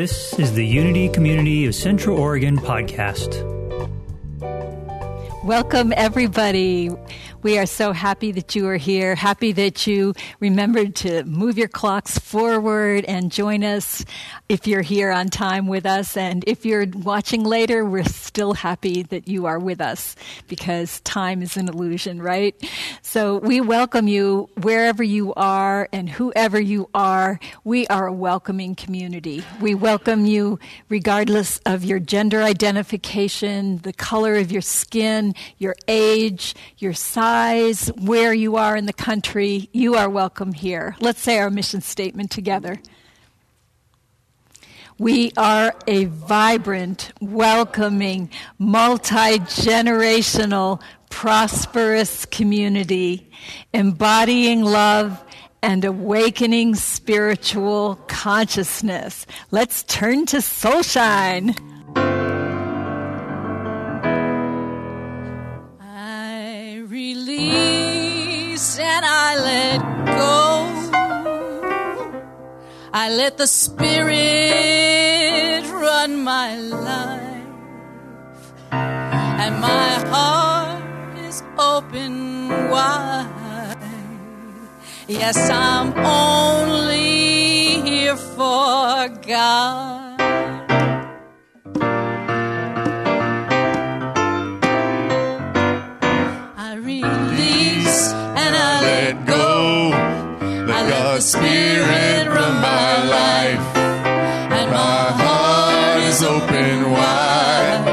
This is the Unity Community of Central Oregon podcast. Welcome, everybody. We are so happy that you are here. Happy that you remembered to move your clocks forward and join us if you're here on time with us. And if you're watching later, we're still happy that you are with us because time is an illusion, right? So we welcome you wherever you are and whoever you are. We are a welcoming community. We welcome you regardless of your gender identification, the color of your skin, your age, your size size, where you are in the country, you are welcome here. Let's say our mission statement together. We are a vibrant, welcoming, multi generational, prosperous community, embodying love and awakening spiritual consciousness. Let's turn to Soulshine. and I let go. I let the Spirit run my life, and my heart is open wide. Yes, I'm only here for God. Open wide.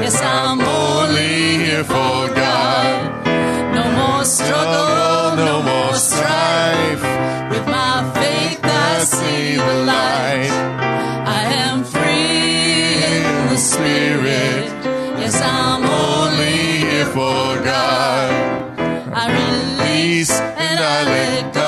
Yes, I'm only here for God. No more struggle, no more strife. With my faith, I see the light. I am free in the Spirit. Yes, I'm only here for God. I release and I let God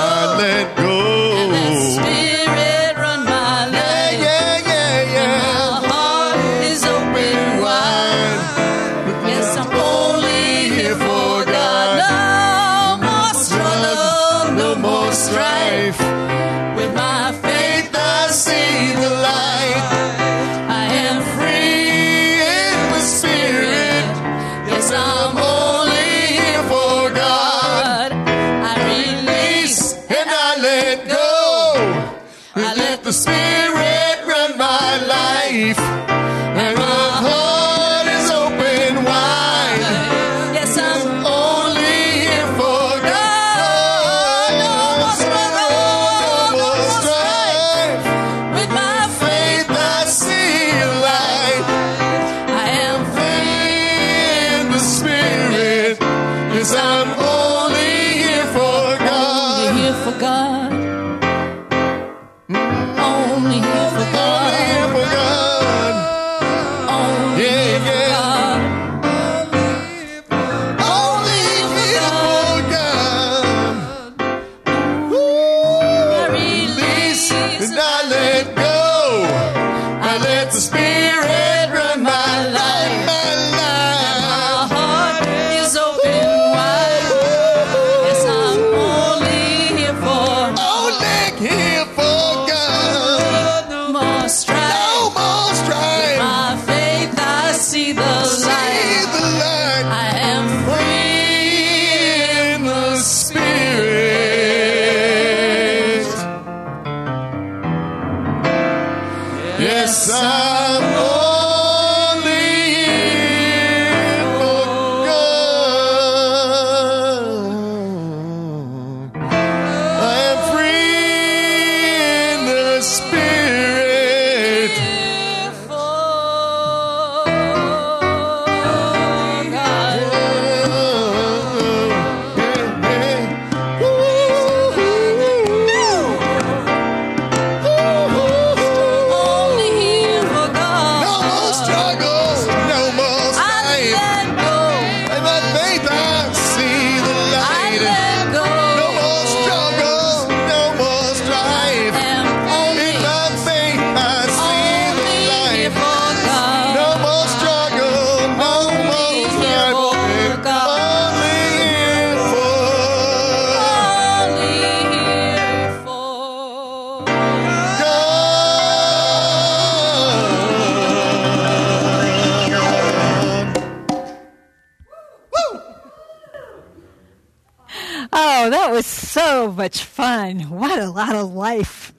so much fun. What a lot of life.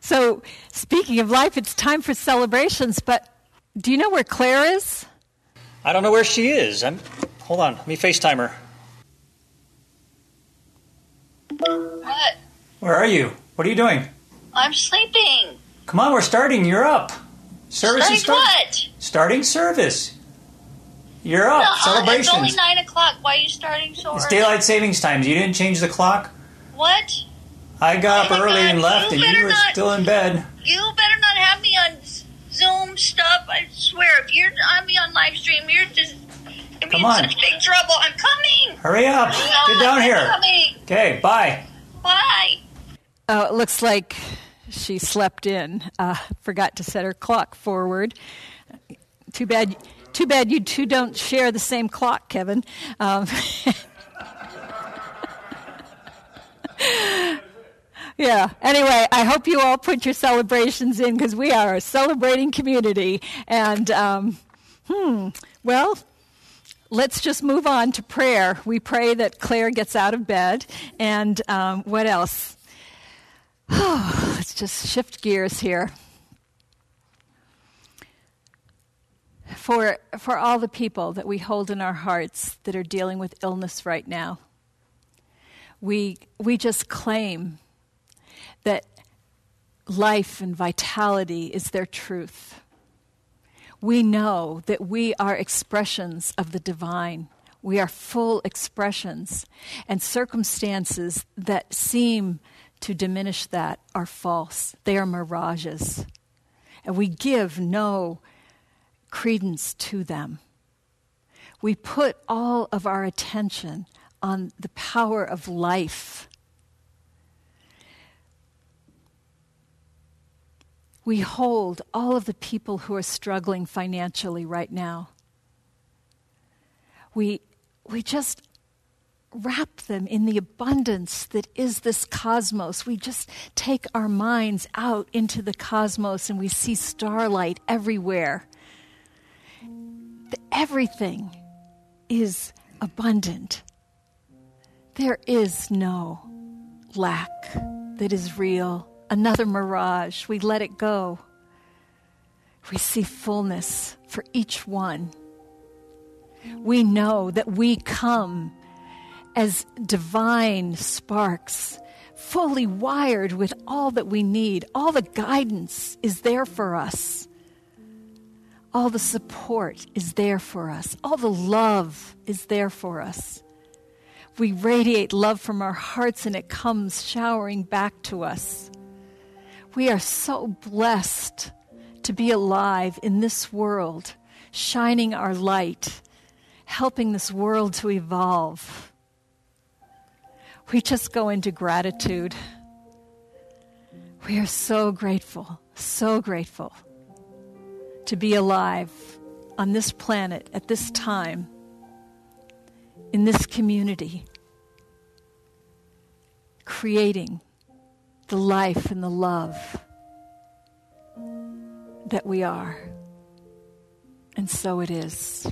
So, speaking of life, it's time for celebrations, but do you know where Claire is? I don't know where she is. I'm, hold on, let me FaceTime her. What? Where are you? What are you doing? I'm sleeping. Come on, we're starting. You're up. Service Like is start- what? starting service. You're up. No, uh, It's only nine o'clock. Why are you starting so It's early? daylight savings times. You didn't change the clock. What? I got Oh up early God, and left, you and you were not- still in bed. You better not have me on Zoom stuff. I swear, if you're on me on live stream, you're just you're Come in on. such big trouble. I'm coming. Hurry up. No, Get down I'm here. Coming. Okay, bye. Bye. Oh, it looks like she slept in. Uh, forgot to set her clock forward. Too bad. Too bad you two don't share the same clock, Kevin. Um, yeah. Anyway, I hope you all put your celebrations in because we are a celebrating community. And um, hmm, well, let's just move on to prayer. We pray that Claire gets out of bed. And um, what else? let's just shift gears here. For, for all the people that we hold in our hearts that are dealing with illness right now, we, we just claim that life and vitality is their truth. We know that we are expressions of the divine. We are full expressions, and circumstances that seem to diminish that are false. They are mirages. And we give no credence to them. We put all of our attention on the power of life. We hold all of the people who are struggling financially right now. We, we just wrap them in the abundance that is this cosmos. We just take our minds out into the cosmos and we see starlight everywhere. Everything is abundant. There is no lack that is real. Another mirage. We let it go. We see fullness for each one. We know that we come as divine sparks, fully wired with all that we need. All the guidance is there for us. All the support is there for us. All the love is there for us. We radiate love from our hearts and it comes showering back to us. We are so blessed to be alive in this world, shining our light, helping this world to evolve. We just go into gratitude. We are so grateful, so grateful to be alive on this planet at this time, in this community, creating the life and the love that we are. And so it is.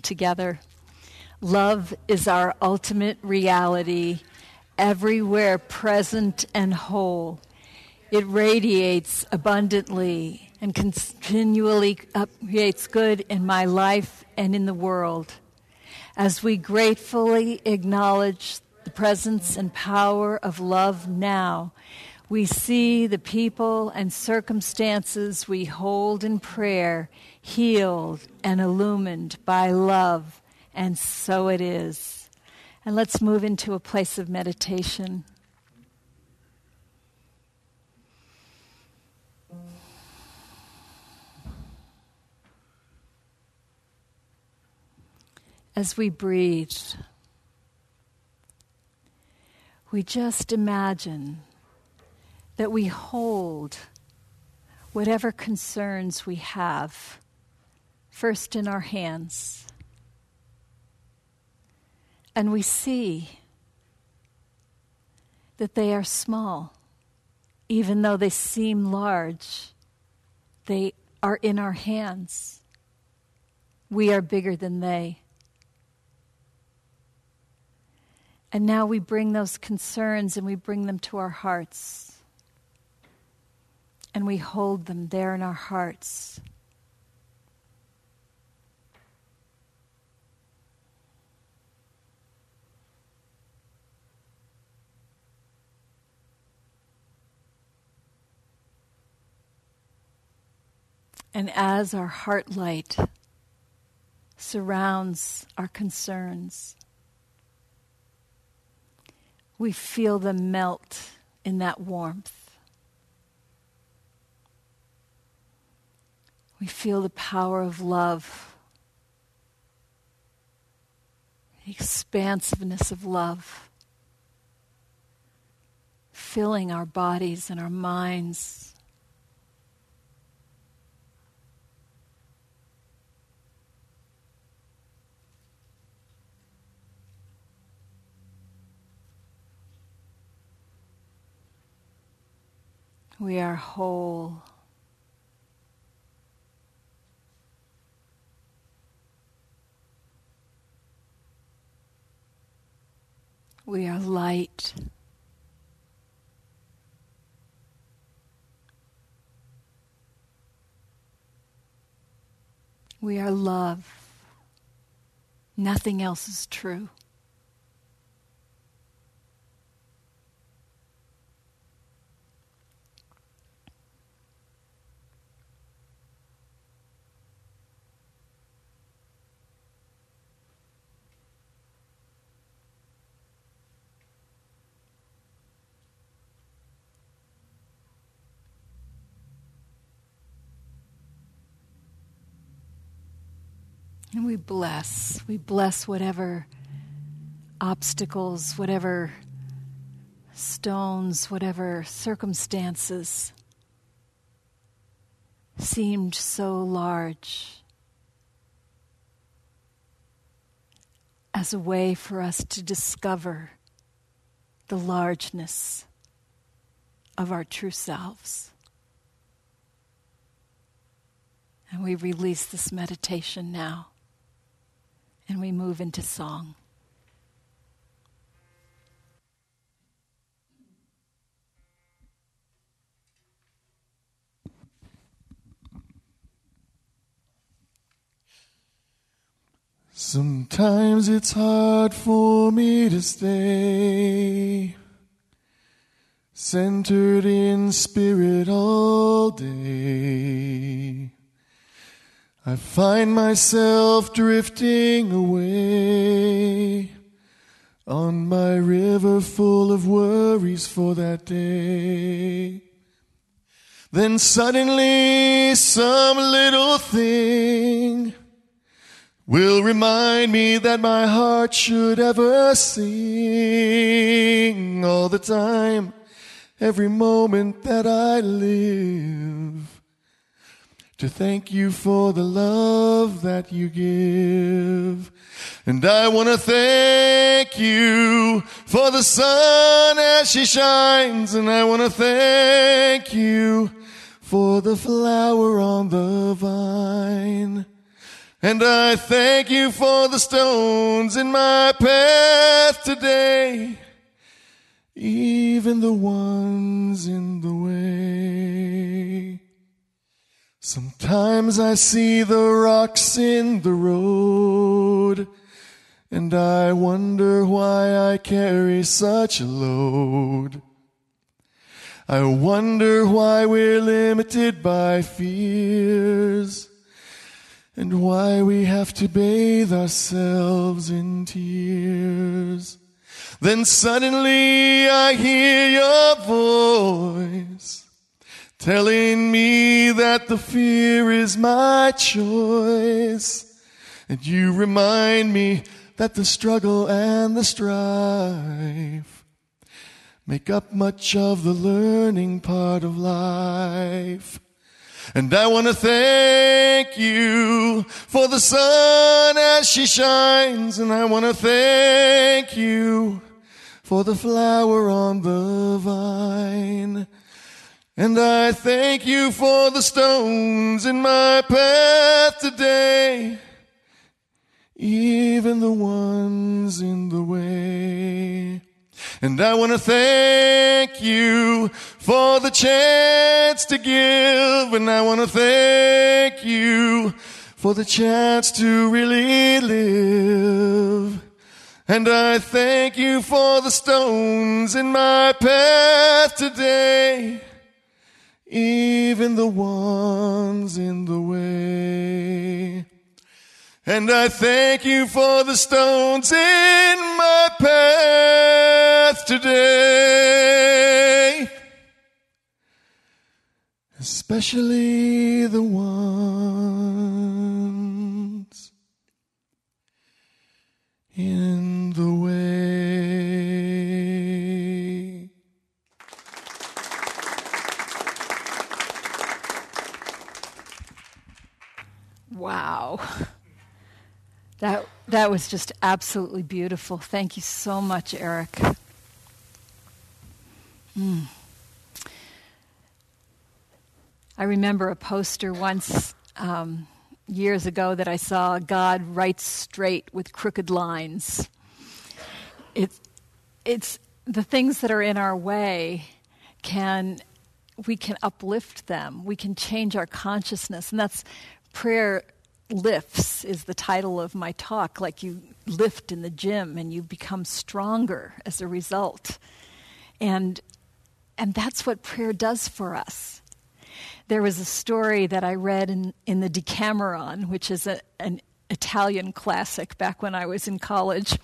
Together. Love is our ultimate reality, everywhere present and whole. It radiates abundantly and continually creates good in my life and in the world. As we gratefully acknowledge the presence and power of love now, we see the people and circumstances we hold in prayer healed and illumined by love, and so it is. And let's move into a place of meditation. As we breathe, we just imagine that we hold whatever concerns we have first in our hands. And we see that they are small, even though they seem large, they are in our hands. We are bigger than they. And now we bring those concerns and we bring them to our hearts. And we hold them there in our hearts. And as our heart light surrounds our concerns, we feel them melt in that warmth. We feel the power of love, the expansiveness of love, filling our bodies and our minds. We are whole. We are light. We are love. Nothing else is true. And we bless. We bless whatever obstacles, whatever stones, whatever circumstances seemed so large as a way for us to discover the largeness of our true selves. And we release this meditation now and we move into song. Sometimes it's hard for me to stay centered in spirit all day. I find myself drifting away on my river full of worries for that day. Then suddenly some little thing will remind me that my heart should ever sing all the time, every moment that I live to thank you for the love that you give. And I want to thank you for the sun as she shines. And I want to thank you for the flower on the vine. And I thank you for the stones in my path today, even the ones in the way. Sometimes I see the rocks in the road, and I wonder why I carry such a load. I wonder why we're limited by fears and why we have to bathe ourselves in tears. Then suddenly I hear your voice telling me that the fear is my choice. And you remind me that the struggle and the strife make up much of the learning part of life. And I want to thank you for the sun as she shines. And I want to thank you for the flower on the vine. And I thank you for the stones in my path today, even the ones in the way. And I want to thank you for the chance to give. And I want to thank you for the chance to really live. And I thank you for the stones in my path today, even the ones in the way. And I thank you for the stones in my path today. Especially the ones in the way. That, that was just absolutely beautiful. Thank you so much, Eric. Mm. I remember a poster once um, years ago that I saw God writes straight with crooked lines. It's, it's the things that are in our way can we can uplift them. We can change our consciousness, and that's prayer lifts is the title of my talk. Like you lift in the gym and you become stronger as a result. And and that's what prayer does for us. There was a story that i read in, in the decameron which is a, an italian classic back when i was in college.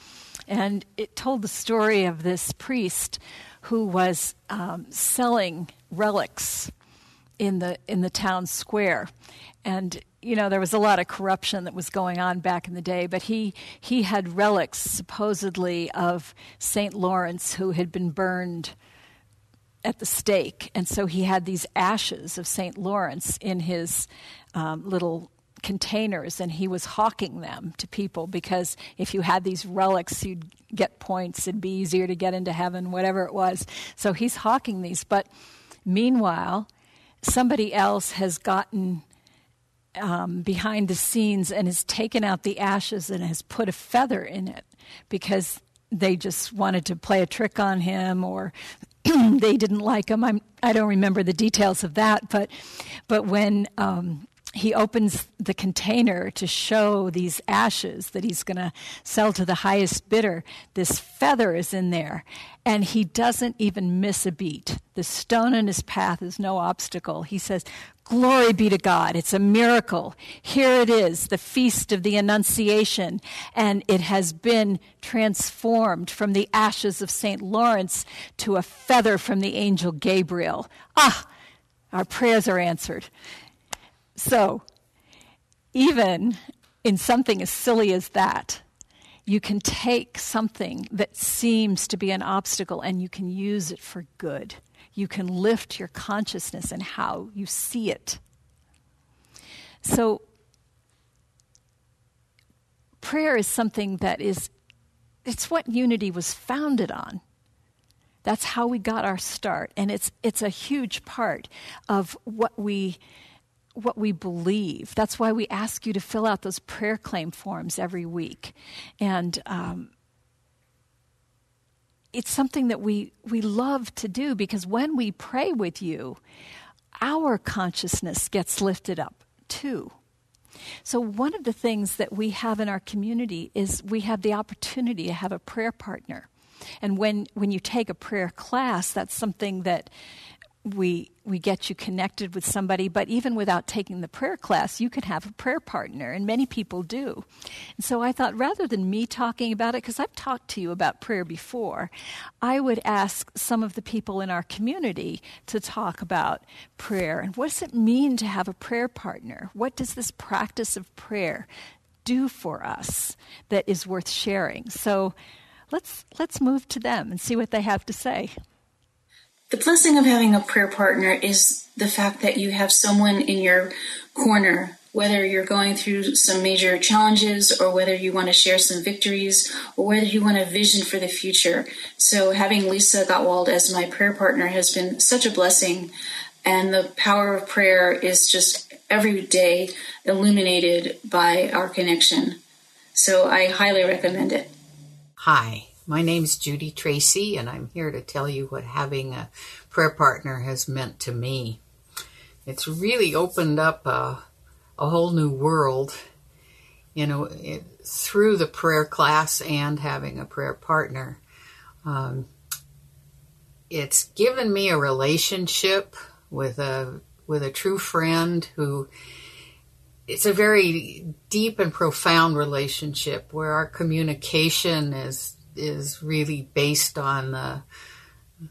And it told the story of this priest who was um, selling relics in the in the town square. And you know there was a lot of corruption that was going on back in the day but he he had relics supposedly of St. Lawrence who had been burned at the stake and so he had these ashes of St. Lawrence in his um, little containers and he was hawking them to people because if you had these relics you'd get points it'd be easier to get into heaven whatever it was so he's hawking these but meanwhile somebody else has gotten um, behind the scenes and has taken out the ashes and has put a feather in it because they just wanted to play a trick on him or they didn't like him. I'm, I do not remember the details of that, but but when um, he opens the container to show these ashes that he's going to sell to the highest bidder. This feather is in there, and he doesn't even miss a beat. The stone in his path is no obstacle. He says, Glory be to God. It's a miracle. Here it is, the feast of the Annunciation, and it has been transformed from the ashes of St. Lawrence to a feather from the angel Gabriel. Ah, our prayers are answered. So, even in something as silly as that, you can take something that seems to be an obstacle and you can use it for good. You can lift your consciousness and how you see it. So, prayer is something that is, it's what unity was founded on. That's how we got our start. And it's, it's a huge part of what we what we believe. That's why we ask you to fill out those prayer claim forms every week. And um, it's something that we, we love to do because when we pray with you, our consciousness gets lifted up too. So, one of the things that we have in our community is we have the opportunity to have a prayer partner. And when, when you take a prayer class, that's something that we we get you connected with somebody but even without taking the prayer class you can have a prayer partner and many people do. And so i thought rather than me talking about it because i've talked to you about prayer before i would ask some of the people in our community to talk about prayer. And what does it mean to have a prayer partner? What does this practice of prayer do for us that is worth sharing? So let's let's move to them and see what they have to say the blessing of having a prayer partner is the fact that you have someone in your corner, whether you're going through some major challenges or whether you want to share some victories or whether you want a vision for the future. So having Lisa Gottwald as my prayer partner has been such a blessing. And the power of prayer is just every day illuminated by our connection. So I highly recommend it. Hi. My name's Judy Tracy, and I'm here to tell you what having a prayer partner has meant to me. It's really opened up a, a whole new world, you know, it, through the prayer class and having a prayer partner. Um, it's given me a relationship with a with a true friend who it's a very deep and profound relationship where our communication is is really based on the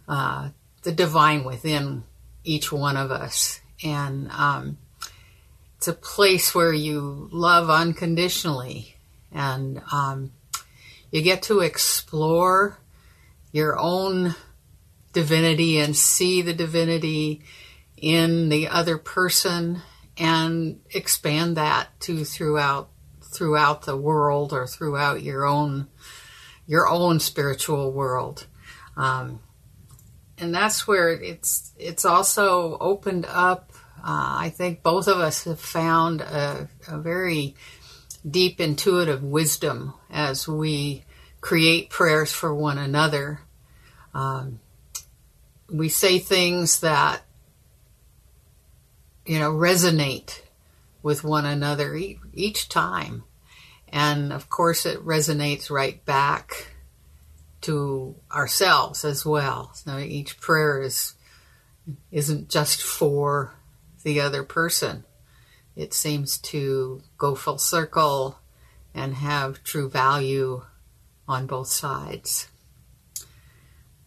uh, the divine within each one of us, and um, it's a place where you love unconditionally, and um, you get to explore your own divinity and see the divinity in the other person and expand that to throughout throughout the world or throughout your own your own spiritual world. Um, and that's where it's it's also opened up. Uh, I think both of us have found a, a, very deep intuitive wisdom as we create prayers for one another. Um, we say things that you know resonate with one another each time. And of course, it resonates right back to ourselves as well. So each prayer is isn't just for the other person. It seems to go full circle and have true value on both sides.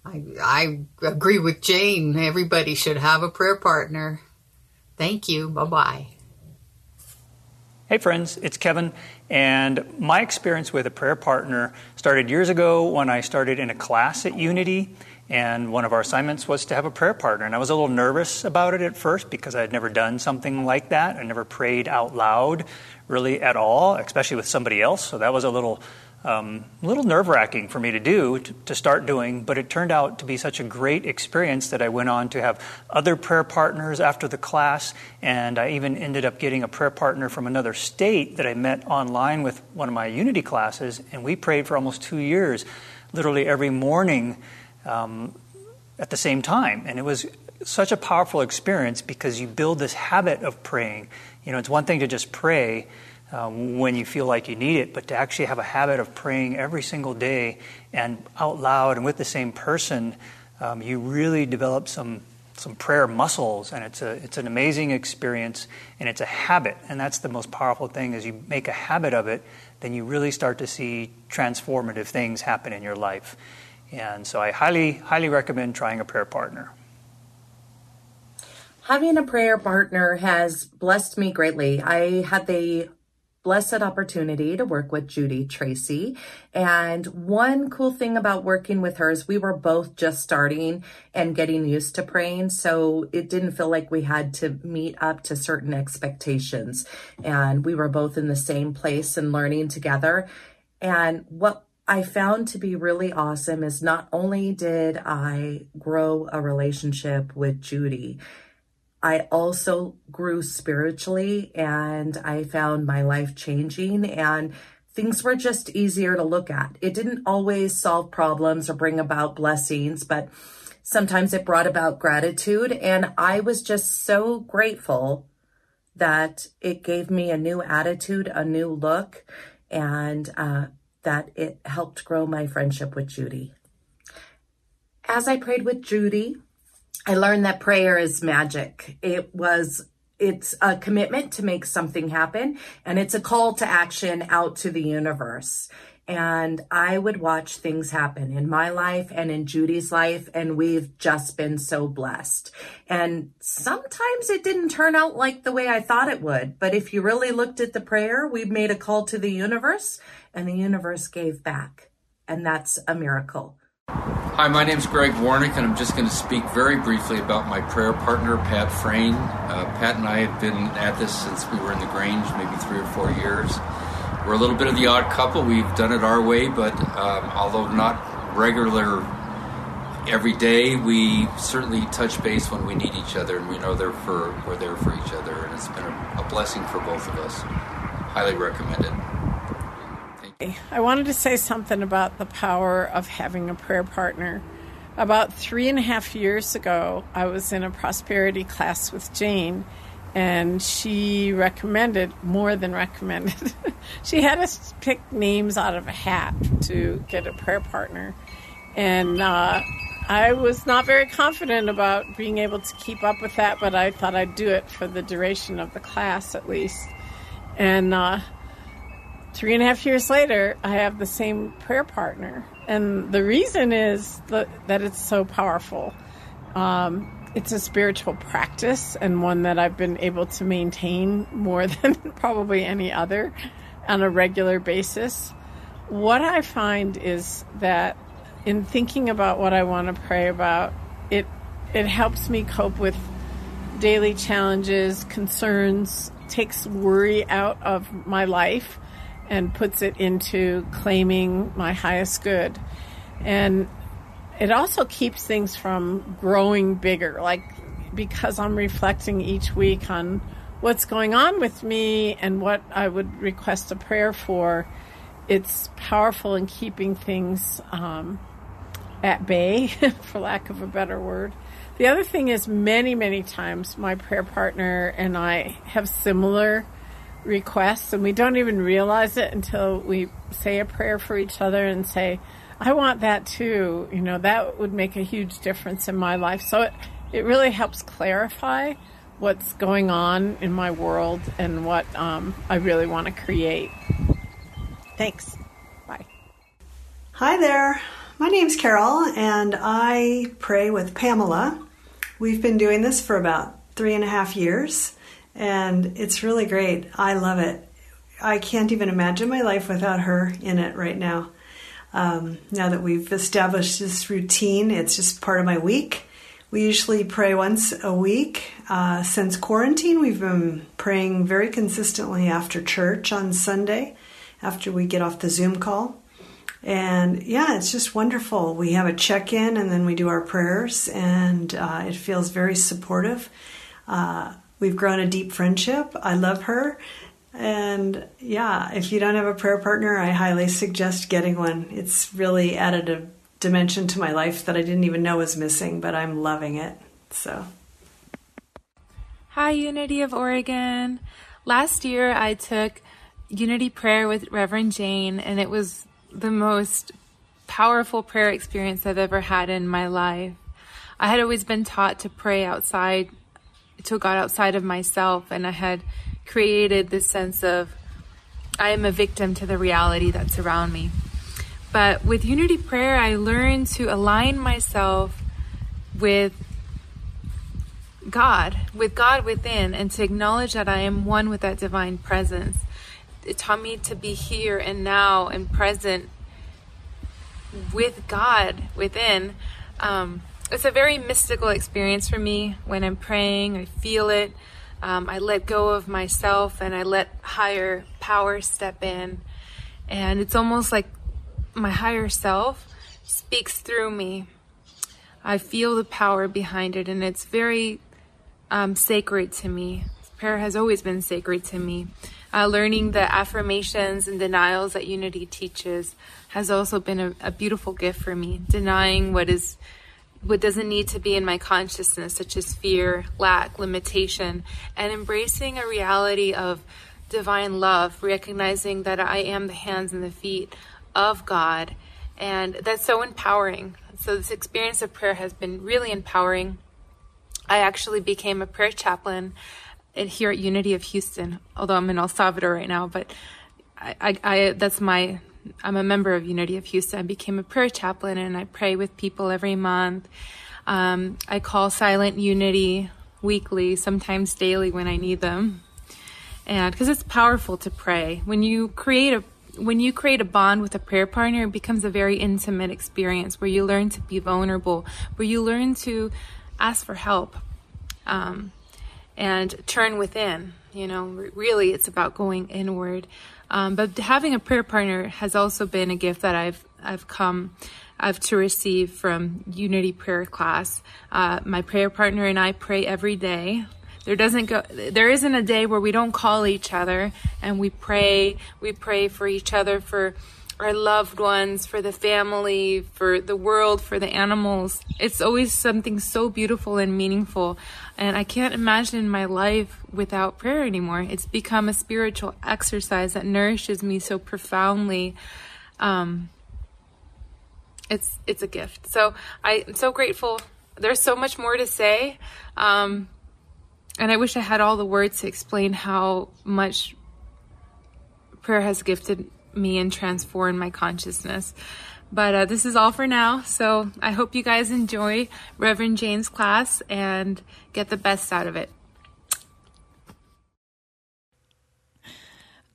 I, I agree with Jane. Everybody should have a prayer partner. Thank you. Bye bye. Hey, friends, it's Kevin. And my experience with a prayer partner started years ago when I started in a class at Unity. And one of our assignments was to have a prayer partner. And I was a little nervous about it at first because I had never done something like that. I never prayed out loud really at all, especially with somebody else. So that was a little um, a little nerve wracking for me to do, to, to, start doing, but it turned out to be such a great experience that I went on to have other prayer partners after the class, and I even ended up getting a prayer partner from another state that I met online with one of my Unity classes, and we prayed for almost two years, literally every morning um, at the same time. And it was such a powerful experience because you build this habit of praying. You know, it's one thing to just pray um, when you feel like you need it, but to actually have a habit of praying every single day and out loud and with the same person, um, you really develop some some prayer muscles, and it's a it's an amazing experience, and it's a habit, and that's the most powerful thing. Is you make a habit of it, then you really start to see transformative things happen in your life, and so I highly highly recommend trying a prayer partner. Having a prayer partner has blessed me greatly. I had the blessed opportunity to work with Judy Tracy. And one cool thing about working with her is we were both just starting and getting used to praying. So it didn't feel like we had to meet up to certain expectations. And we were both in the same place and learning together. And what I found to be really awesome is not only did I grow a relationship with Judy, I also grew spiritually and I found my life changing and things were just easier to look at. It didn't always solve problems or bring about blessings, but sometimes it brought about gratitude. And I was just so grateful that it gave me a new attitude, a new look, and uh, that it helped grow my friendship with Judy. As I prayed with Judy, I learned that prayer is magic. It was it's a commitment to make something happen and it's a call to action out to the universe. And I would watch things happen in my life and in Judy's life. And we've just been so blessed. And sometimes it didn't turn out like the way I thought it would. But if you really looked at the prayer, we made a call to the universe and the universe gave back. And that's a miracle. Hi, my name is Greg Warnick, and I'm just going to speak very briefly about my prayer partner, Pat Frayne. Uh, Pat and I have been at this since we were in the Grange, maybe three or four years. We're a little bit of the odd couple. We've done it our way, but um, although not regular every day, we certainly touch base when we need each other, and we know they're for, we're there for each other, and it's been a, a blessing for both of us. Highly recommended. I wanted to say something about the power of having a prayer partner. About three and a half years ago, I was in a prosperity class with Jane, and she recommended, more than recommended, she had us pick names out of a hat to get a prayer partner. And uh, I was not very confident about being able to keep up with that, but I thought I'd do it for the duration of the class at least. And uh, three and a half years later, I have the same prayer partner. And the reason is that, that it's so powerful. Um, it's a spiritual practice and one that I've been able to maintain more than probably any other on a regular basis. What I find is that in thinking about what I want to pray about, it it helps me cope with daily challenges, concerns, takes worry out of my life and puts it into claiming my highest good. And it also keeps things from growing bigger, like because I'm reflecting each week on what's going on with me and what I would request a prayer for. It's powerful in keeping things um, at bay, for lack of a better word. The other thing is, many, many times my prayer partner and I have similar requests and we don't even realize it until we say a prayer for each other and say, I want that too. You know, that would make a huge difference in my life. So it, it really helps clarify what's going on in my world and what um, I really want to create. Thanks. Bye. Hi there. My name's Carol and I pray with Pamela. We've been doing this for about three and a half years and it's really great. I love it. I can't even imagine my life without her in it right now. Um, now that we've established this routine, it's just part of my week. We usually pray once a week. Uh, since quarantine, we've been praying very consistently after church on Sunday, after we get off the Zoom call. And yeah, it's just wonderful. We have a check in and then we do our prayers, and uh, it feels very supportive. Uh, We've grown a deep friendship. I love her. And yeah, if you don't have a prayer partner, I highly suggest getting one. It's really added a dimension to my life that I didn't even know was missing, but I'm loving it. So. Hi, Unity of Oregon. Last year I took Unity Prayer with Reverend Jane, and it was the most powerful prayer experience I've ever had in my life. I had always been taught to pray outside to God outside of myself, and I had created this sense of I am a victim to the reality that's around me. But with unity prayer, I learned to align myself with God, with God within, and to acknowledge that I am one with that divine presence. It taught me to be here and now and present with God within. Um, it's a very mystical experience for me when I'm praying. I feel it. Um, I let go of myself and I let higher power step in. And it's almost like my higher self speaks through me. I feel the power behind it, and it's very um, sacred to me. Prayer has always been sacred to me. Uh, learning the affirmations and denials that Unity teaches has also been a, a beautiful gift for me. Denying what is what doesn't need to be in my consciousness, such as fear, lack, limitation, and embracing a reality of divine love, recognizing that I am the hands and the feet of God. And that's so empowering. So, this experience of prayer has been really empowering. I actually became a prayer chaplain here at Unity of Houston, although I'm in El Salvador right now, but I, I, I that's my I'm a member of Unity of Houston. I became a prayer chaplain and I pray with people every month. Um, I call Silent Unity weekly, sometimes daily when I need them. And because it's powerful to pray. When you create a when you create a bond with a prayer partner, it becomes a very intimate experience where you learn to be vulnerable, where you learn to ask for help um, and turn within. You know, really, it's about going inward. Um, but having a prayer partner has also been a gift that I've I've come I've to receive from Unity Prayer class. Uh, my prayer partner and I pray every day. There doesn't go there isn't a day where we don't call each other and we pray. We pray for each other for our loved ones, for the family, for the world, for the animals. It's always something so beautiful and meaningful. And I can't imagine my life without prayer anymore. It's become a spiritual exercise that nourishes me so profoundly. Um, it's it's a gift. So I, am so grateful. There's so much more to say, um, and I wish I had all the words to explain how much prayer has gifted me and transform my consciousness. But uh, this is all for now. So I hope you guys enjoy Reverend Jane's class and get the best out of it.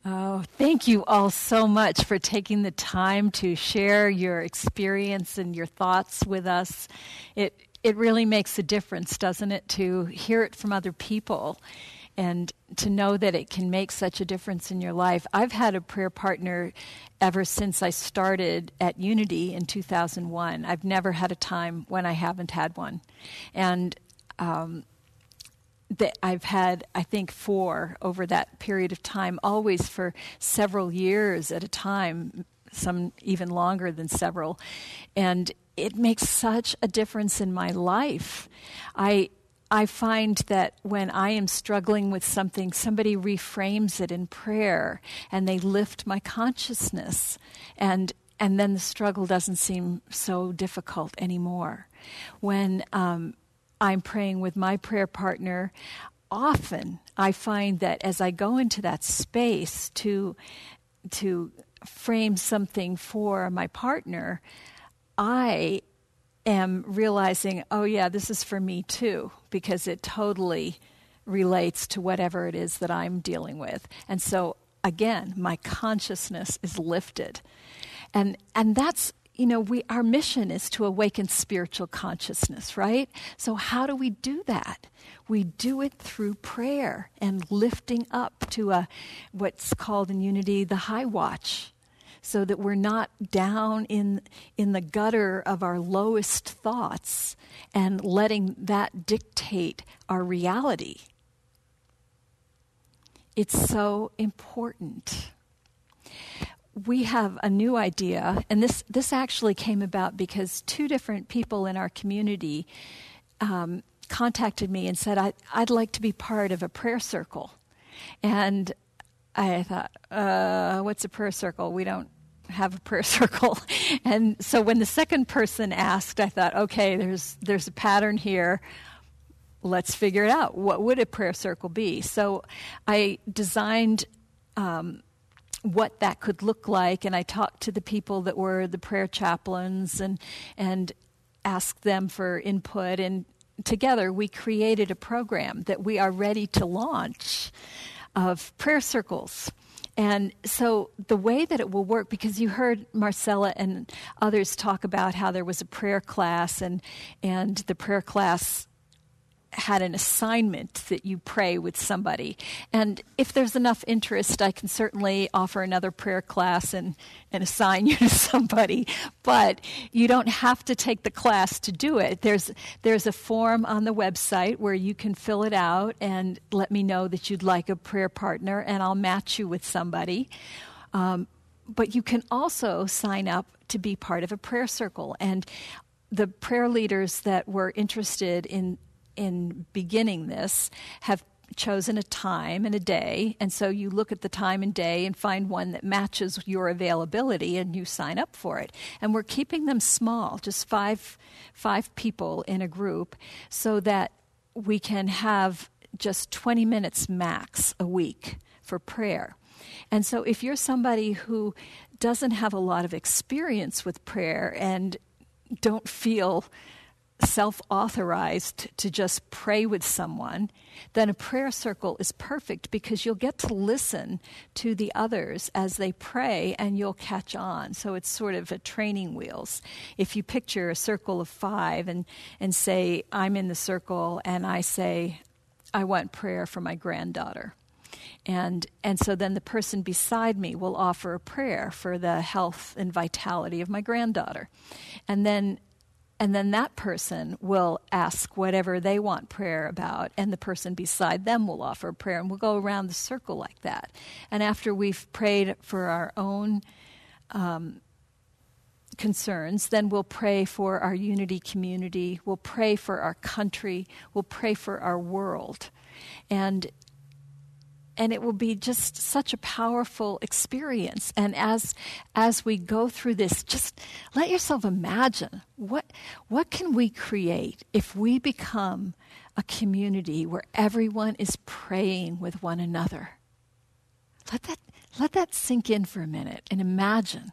Oh, thank you all so much for taking the time to share your experience and your thoughts with us. It it really makes a difference, doesn't it, to hear it from other people and to know that it can make such a difference in your life. I've had a prayer partner ever since I started at Unity in 2001. I've never had a time when I haven't had one. And um, that I've had, I think, four over that period of time, always for several years at a time, some even longer than several. And it makes such a difference in my life. I I find that when I am struggling with something, somebody reframes it in prayer and they lift my consciousness. And, and then the struggle doesn't seem so difficult anymore. When um, I'm praying with my prayer partner, often I find that as I go into that space to, to frame something for my partner, I am realizing, oh, yeah, this is for me too, because it totally relates to whatever it is that I'm dealing with. And so, again, my consciousness is lifted. And, and that's, you know, we, our mission is to awaken spiritual consciousness, right? So, how do we do that? We do it through prayer and lifting up to a, what's called in unity the high watch so that we're not down in, in the gutter of our lowest thoughts and letting that dictate our reality. It's so important. We have a new idea, and this, this actually came about because two different people in our community um, contacted me and said, I, I'd like to be part of a prayer circle. And I thought, uh, what's a prayer circle? We don't have a prayer circle. And so when the second person asked, I thought, okay, there's there's a pattern here. Let's figure it out. What would a prayer circle be? So I designed um, what that could look like, and I talked to the people that were the prayer chaplains and and asked them for input. And together we created a program that we are ready to launch of prayer circles. And so the way that it will work, because you heard Marcella and others talk about how there was a prayer class, and, and the prayer class had an assignment that you pray with somebody. And if there's enough interest, I can certainly offer another prayer class and, and assign you to somebody. But you don't have to take the class to do it. There's, there's a form on the website where you can fill it out and let me know that you'd like a prayer partner, and I'll match you with somebody. Um, but you can also sign up to be part of a prayer circle. And the prayer leaders that were interested in in beginning this have chosen a time and a day. And so you look at the time and day and find one that matches your availability and you sign up for it. And we're keeping them small just five five people in a group so that we can have just 20 minutes max a week for prayer. And so if you're somebody who doesn't have a lot of experience with prayer and don't feel self authorized to just pray with someone, then a prayer circle is perfect because you'll get to listen to the others as they pray and you'll catch on. So it's sort of a training wheels. If you picture a circle of five and, and say, I'm in the circle, and I say, I want prayer for my granddaughter. And, and so then the person beside me will offer a prayer for the health and vitality of my granddaughter. And then and then that person will ask whatever they want prayer about, and the person beside them will offer prayer, and we'll go around the circle like that. And after we've prayed for our own um, concerns, then we'll pray for our unity community, we'll pray for our country, we'll pray for our world. And and it will be just such a powerful experience. And as as we go through this just let yourself imagine what what can we create if we become a community where everyone is praying with one another? Let that let that sink in for a minute and imagine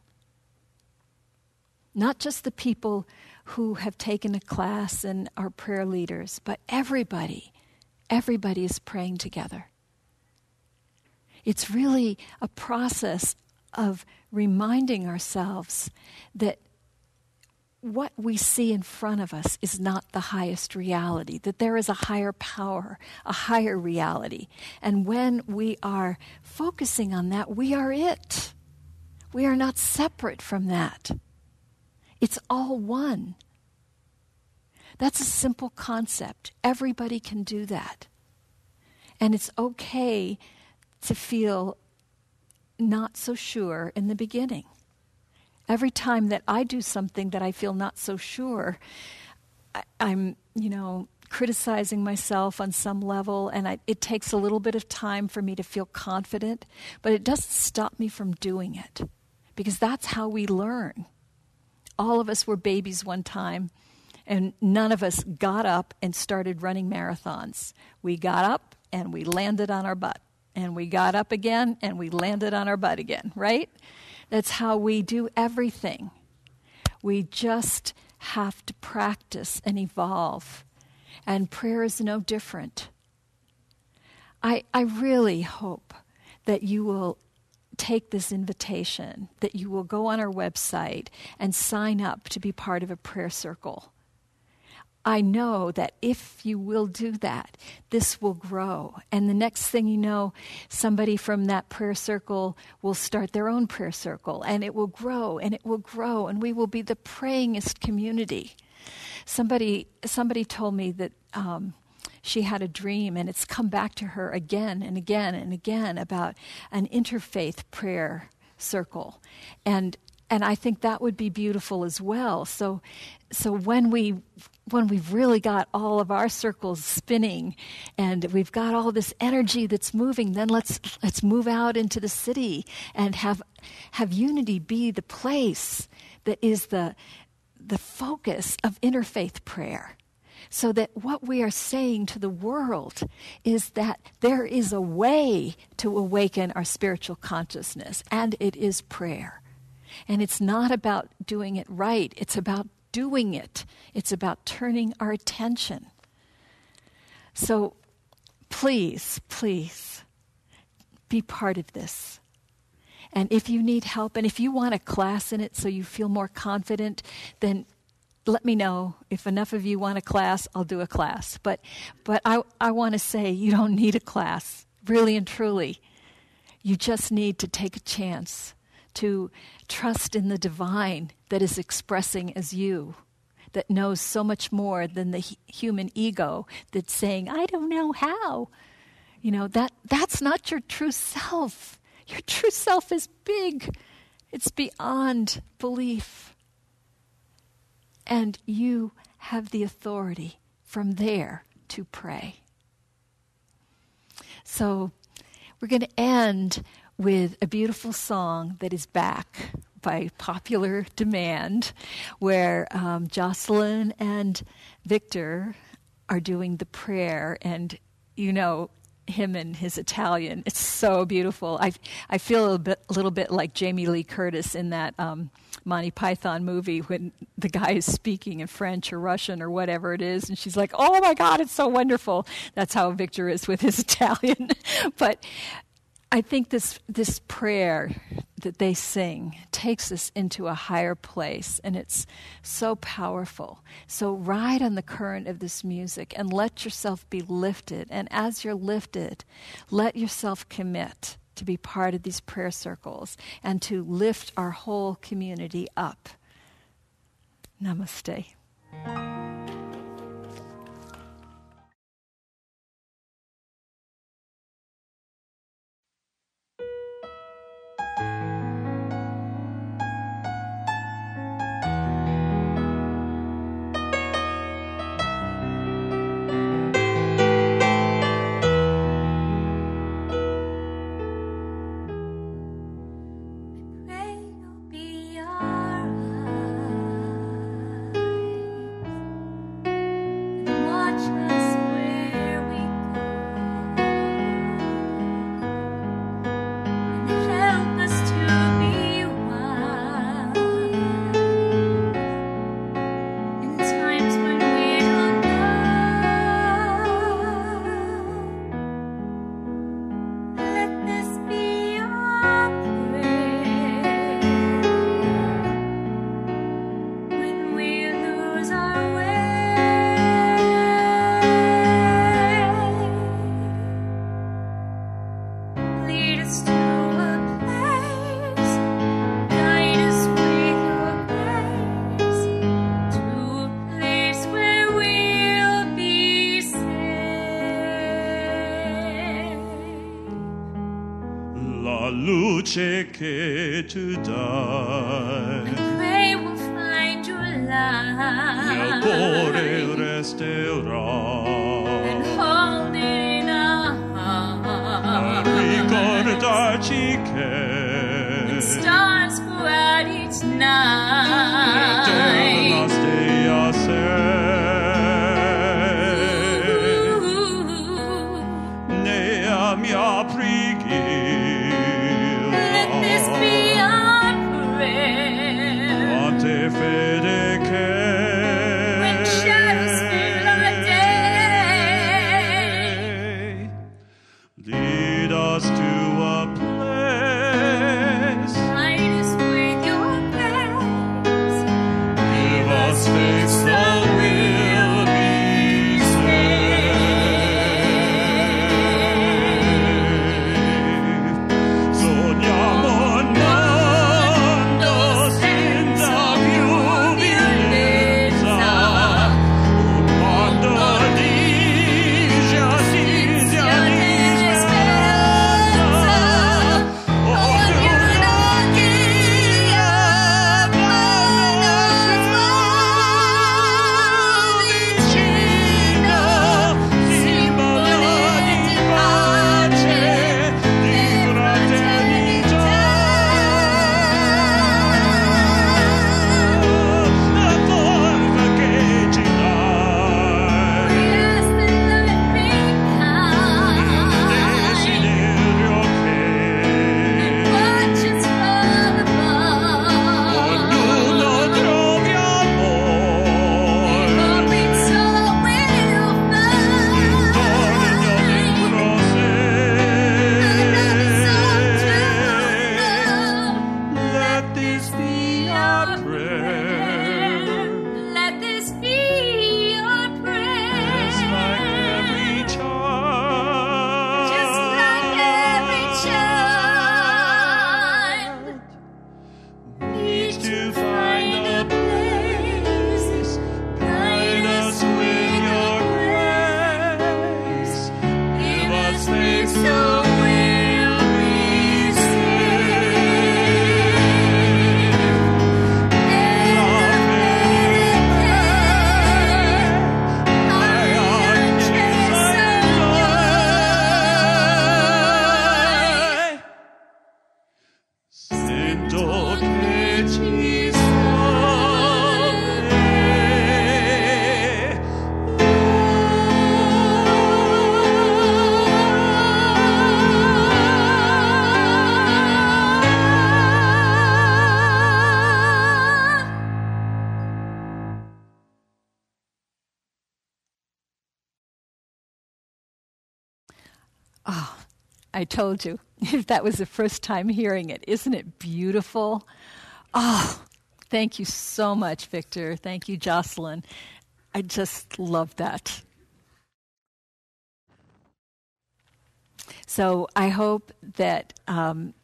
not just the people who have taken a class and are prayer leaders but everybody. Everybody is praying together it's really a process of reminding ourselves that what we see in front of us is not the highest reality, that there is a higher power, a higher reality. And when we are focusing on that, we are it. We are not separate from that. It's all one. That's a simple concept. Everybody can do that. And it's okay to feel not so sure in the beginning. Every time that I do something that I feel not so sure, I, am you know, criticizing myself on some level, and I, it takes a little bit of time for me to feel confident, but it doesn't stop me from doing it because that's how we learn. All of us were babies one time, and none of us got up and started running marathons. We got up and we landed on our butt and we got up again and we landed on our butt again, right? That's how we do everything. We just have to practice and evolve. And prayer is no different. I, I really hope that you will take this invitation, that you will go on our website and sign up to be part of a prayer circle. I know that if you will do that, this will grow. And the next thing you know, somebody from that prayer circle will start their own prayer circle, and it will grow and it will grow, and we will be the prayingest community. Somebody, somebody told me that um, she had a dream, and it's come back to her again and again and again about an interfaith prayer circle. And and I think that would be beautiful as well. So, so when we when we've really got all of our circles spinning and we've got all this energy that's moving, then let's let's move out into the city and have have unity be the place that is the the focus of interfaith prayer. So that what we are saying to the world is that there is a way to awaken our spiritual consciousness, and it is prayer. And it's not about doing it right, it's about doing it, it's about turning our attention. So please, please be part of this. And if you need help and if you want a class in it so you feel more confident, then let me know. If enough of you want a class i'll do a class. But but i, I want to say you don't need a class. Really and truly you just need to take a chance to trust in the divine that is expressing as you that knows so much more than the human ego that's saying i don't know how. You know that that's not your true self. Your true self is big. It's beyond belief. And you have the authority from there to pray. So we're going to end with a beautiful song that is back by popular demand, where um, Jocelyn and Victor are doing the prayer, and you know him and his Italian. It's so beautiful. I I feel a bit, a little bit like Jamie Lee Curtis in that um, Monty Python movie when the guy is speaking in French or Russian or whatever it is, and she's like, "Oh my God, it's so wonderful." That's how Victor is with his Italian. but I think this this prayer that they sing takes us into a higher place and it's so powerful. So ride on the current of this music and let yourself be lifted and as you're lifted, let yourself commit to be part of these prayer circles and to lift our whole community up. Namaste. Tu dai. Oh, I told you, if that was the first time hearing it. Isn't it beautiful? Oh, thank you so much, Victor. Thank you, Jocelyn. I just love that. So I hope that um,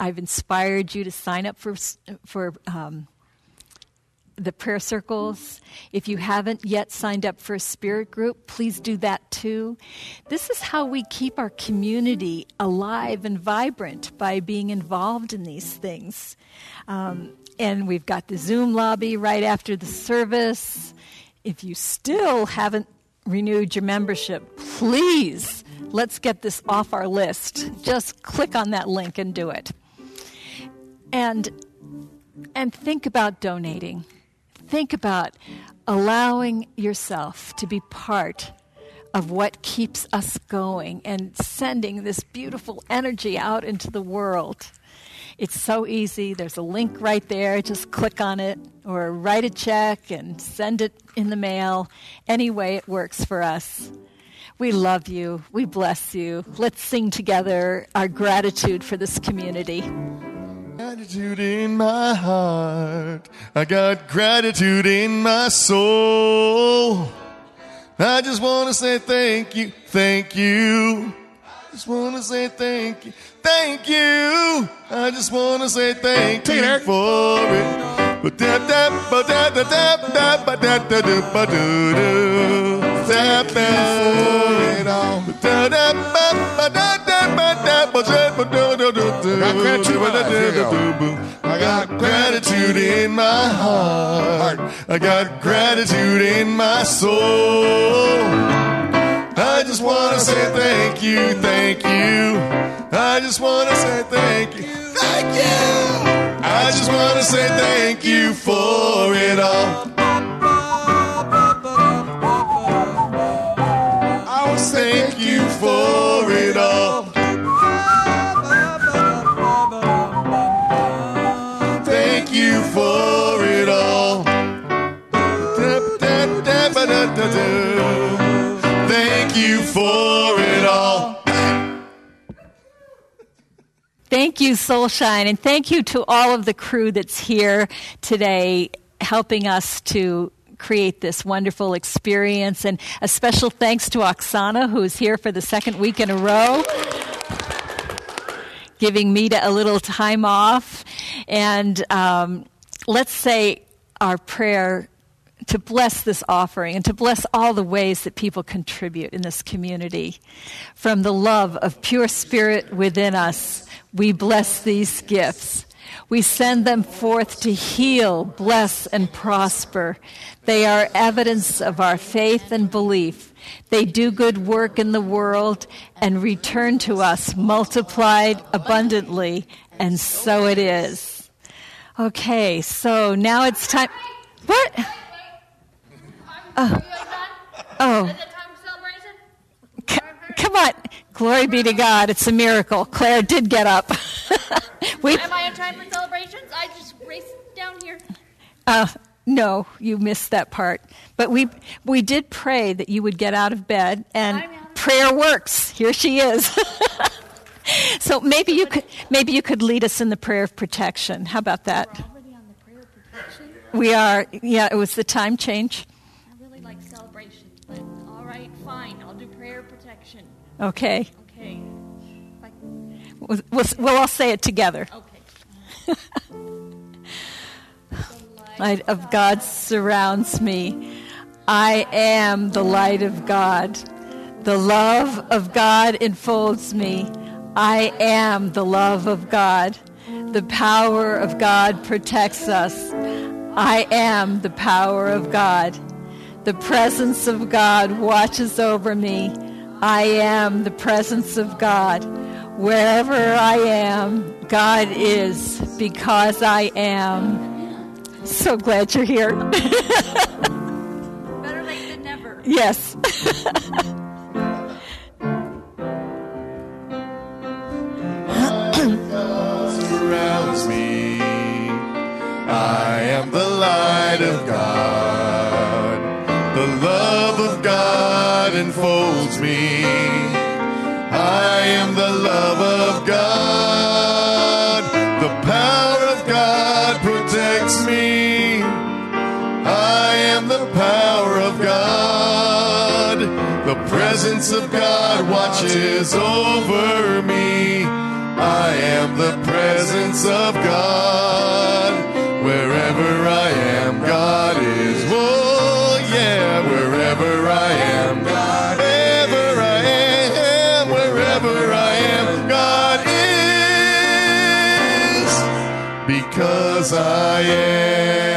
I've inspired you to sign up for for um, the prayer circles. If you haven't yet signed up for a spirit group, please do that too. This is how we keep our community alive and vibrant by being involved in these things. Um, and we've got the Zoom lobby right after the service. If you still haven't renewed your membership, please let's get this off our list. Just click on that link and do it. And and think about donating think about allowing yourself to be part of what keeps us going and sending this beautiful energy out into the world. It's so easy. There's a link right there. Just click on it or write a check and send it in the mail. Any way it works for us. We love you. We bless you. Let's sing together our gratitude for this community. Gratitude in my heart. I got gratitude in my soul. I just want to say thank you, thank you. I just want to say thank you, thank you. I just want to say thank you for it. I got gratitude in my heart. I got gratitude in my soul. I just want to say thank you, thank you. I just want to say thank you, thank you. I just want to say thank you for it all. I to thank you for Thank you, Soulshine, and thank you to all of the crew that's here today helping us to create this wonderful experience. And a special thanks to Oksana, who's here for the second week in a row, giving Mita a little time off. And um, let's say our prayer to bless this offering and to bless all the ways that people contribute in this community. From the love of pure spirit within us, we bless these gifts. We send them forth to heal, bless, and prosper. They are evidence of our faith and belief. They do good work in the world and return to us multiplied abundantly, and so it is. Okay, so now it's time. What? Oh. Oh. C- come on. Glory be to God. It's a miracle. Claire did get up. we, Am I on time for celebrations? I just raced down here. Uh, no, you missed that part. But we we did pray that you would get out of bed, and prayer works. Here she is. so maybe you could maybe you could lead us in the prayer of protection. How about that? We are. Yeah, it was the time change. Okay. Okay. We'll, we'll, we'll all say it together. Okay. light of God surrounds me. I am the light of God. The love of God enfolds me. I am the love of God. The power of God protects us. I am the power of God. The presence of God watches over me. I am the presence of God. Wherever I am, God is because I am. So glad you're here. Better late than never. yes. enfolds me. I am the love of God. The power of God protects me. I am the power of God. The presence of God watches over me. I am the presence of God. Wherever I Because I am.